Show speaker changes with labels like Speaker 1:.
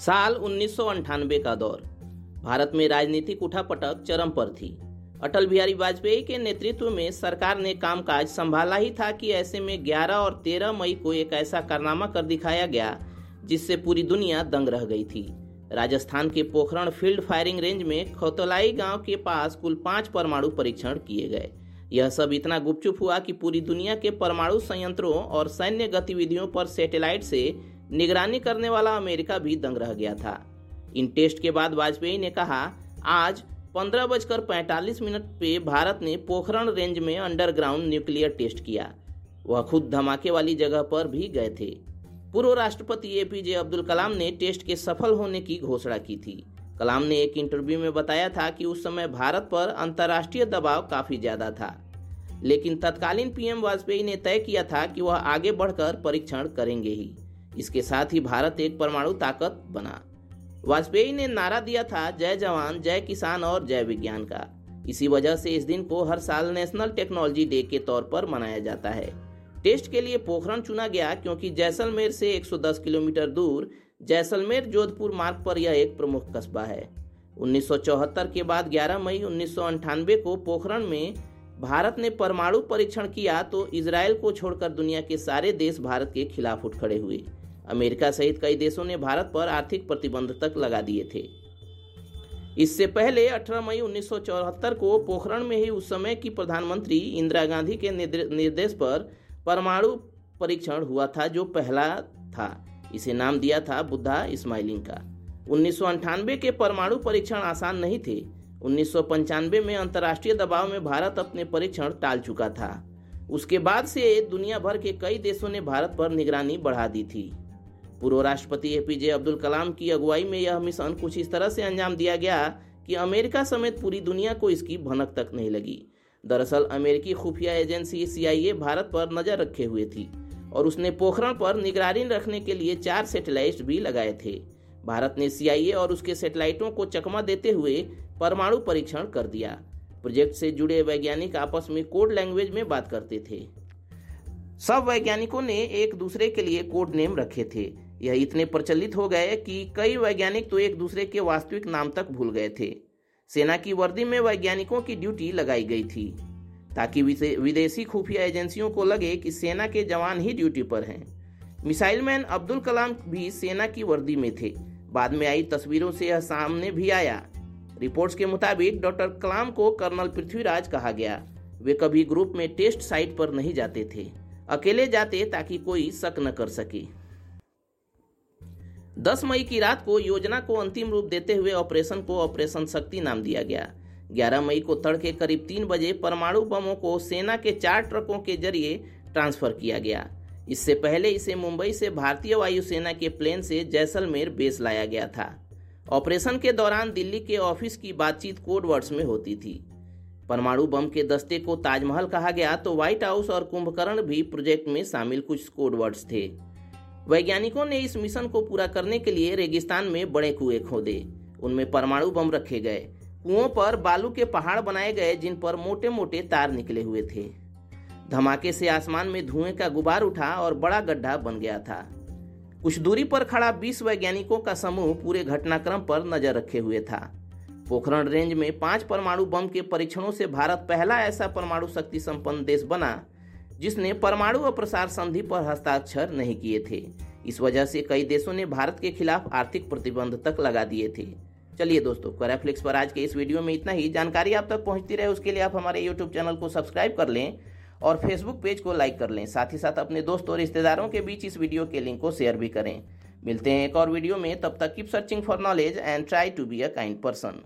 Speaker 1: साल उन्नीस का दौर। भारत में राजनीतिक उठापटक चरम पर थी। अटल बिहारी वाजपेयी के नेतृत्व में सरकार ने कामकाज संभाला ही था कि ऐसे में 11 और 13 मई को एक ऐसा कारनामा कर दिखाया गया, जिससे पूरी दुनिया दंग रह गई थी। राजस्थान के पोखरण फ़ील्ड फायरिंग रेंज में खोतलाई गाँव के पास कुल पाँच परमाणु परीक्षण किए गए। यह सब इतना गुपचुप हुआ कि पूरी दुनिया के परमाणु संयंत्रों और सैन्य गतिविधियों पर सैटेलाइट से निगरानी करने वाला अमेरिका भी दंग रह गया था। इन टेस्ट के बाद वाजपेयी ने कहा, आज पंद्रह बजकर पैंतालीस मिनट पे भारत ने पोखरण रेंज में अंडरग्राउंड न्यूक्लियर टेस्ट किया। वह खुद धमाके वाली जगह पर भी गए थे। पूर्व राष्ट्रपति एपीजे अब्दुल कलाम ने टेस्ट के सफल होने की घोषणा की थी। कलाम ने एक इंटरव्यू में बताया था कि उस समय भारत पर अंतर्राष्ट्रीय दबाव काफ़ी ज़्यादा था। लेकिन तत्कालीन पीएम वाजपेयी ने तय किया था कि वह आगे बढ़कर परीक्षण करेंगे ही। इसके साथ ही भारत एक परमाणु ताकत बना। वाजपेयी ने नारा दिया था जय जवान, जय किसान और जय विज्ञान का। इसी वजह से इस दिन को हर साल नेशनल टेक्नोलॉजी डे के तौर पर मनाया जाता है। टेस्ट के लिए पोखरण चुना गया क्योंकि जैसलमेर से 110 किलोमीटर दूर जैसलमेर जोधपुर मार्ग पर यह एक प्रमुख कस्बा है। 1974 के बाद 11 मई उन्नीस को पोखरण में भारत ने परमाणु परीक्षण किया तो इसराइल को छोड़कर दुनिया के सारे देश भारत के खिलाफ उठ खड़े हुए। अमेरिका सहित कई देशों ने भारत पर आर्थिक प्रतिबंध तक लगा दिए थे। इससे पहले 18 मई 1974 को पोखरण में ही उस समय की प्रधानमंत्री इंदिरा गांधी के निर्देश पर परमाणु परीक्षण हुआ था, जो पहला था। इसे नाम दिया था बुद्धा इस्माइलिंग का। उन्नीस के परमाणु परीक्षण आसान नहीं थे। उन्नीस सौ पंचानवे में अंतर्राष्ट्रीय दबाव में भारत अपने परीक्षण टाल चुका था। उसके बाद से दुनिया भर के कई देशों ने भारत पर निगरानी बढ़ा दी थी। पूर्व राष्ट्रपति एपीजे अब्दुल कलाम की अगुवाई में यह मिशन कुछ इस तरह से अंजाम दिया गया कि अमेरिका समेत पूरी दुनिया को इसकी भनक तक नहीं लगी। दरअसल, अमेरिकी खुफिया एजेंसी सीआईए भारत पर नज़र रखे हुए थी और उसने पोखरण पर निगरानी रखने के लिए चार सैटेलाइट भी लगाए थे। भारत ने सीआईए और उसके सैटेलाइटों को चकमा देते हुए परमाणु परीक्षण कर दिया। प्रोजेक्ट से जुड़े वैज्ञानिक आपस में कोड लैंग्वेज में बात करते थे। सब वैज्ञानिकों ने एक दूसरे के लिए कोड नेम रखे थे। यह इतने प्रचलित हो गए कि कई वैज्ञानिक तो एक दूसरे के वास्तविक नाम तक भूल गए थे। सेना की वर्दी में वैज्ञानिकों की ड्यूटी लगाई गई थी, ताकि विदेशी खुफिया एजेंसियों को लगे कि सेना के जवान ही ड्यूटी पर हैं। मिसाइल मैन अब्दुल कलाम भी सेना की वर्दी में थे। बाद में आई तस्वीरों से यह सामने भी आया। रिपोर्ट्स के मुताबिक डॉक्टर कलाम को कर्नल पृथ्वीराज कहा गया। वे कभी ग्रुप में टेस्ट साइट पर नहीं जाते थे। अकेले जाते ताकि कोई शक न कर सके। 10 मई की रात को योजना को अंतिम रूप देते हुए ऑपरेशन को ऑपरेशन शक्ति नाम दिया गया। 11 मई को तड़के करीब तीन बजे परमाणु बमों को सेना के चार ट्रकों के ज़रिए ट्रांसफ़र किया गया। इससे पहले इसे मुंबई से भारतीय वायुसेना के प्लेन से जैसलमेर बेस लाया गया था। ऑपरेशन के दौरान दिल्ली के ऑफ़िस की बातचीत कोड वर्ड्स में होती थी। परमाणु बम के दस्ते को ताजमहल कहा गया तो व्हाइट हाउस और कुंभकर्ण भी प्रोजेक्ट में शामिल कुछ कोड वर्ड्स थे। वैज्ञानिकों ने इस मिशन को पूरा करने के लिए रेगिस्तान में बड़े कुएँ खोदे। उनमें परमाणु बम रखे गए। कुओं पर बालू के पहाड़ बनाए गए, जिन पर मोटे मोटे तार निकले हुए थे। धमाके से आसमान में धुएँ का गुबार उठा और बड़ा गड्ढा बन गया था। कुछ दूरी पर खड़ा बीस वैज्ञानिकों का समूह पूरे घटनाक्रम पर नज़र रखे हुए था। पोखरण रेंज में पाँच परमाणु बम के परीक्षणों से भारत पहला ऐसा परमाणु शक्ति संपन्न देश बना जिसने परमाणु और प्रसार संधि पर हस्ताक्षर नहीं किए थे। इस वजह से कई देशों ने भारत के खिलाफ आर्थिक प्रतिबंध तक लगा दिए थे। चलिए दोस्तों करेफ्लिक्स पर आज के इस वीडियो में इतना ही। जानकारी आप तक पहुँचती रहे, उसके लिए आप हमारे यूट्यूब चैनल को सब्सक्राइब कर लें और फेसबुक पेज को लाइक कर लें। साथ ही साथ अपने दोस्तों और रिश्तेदारों के बीच इस वीडियो के लिंक को शेयर भी करें। मिलते हैं एक और वीडियो में। तब तक keep searching for knowledge and try to be a kind person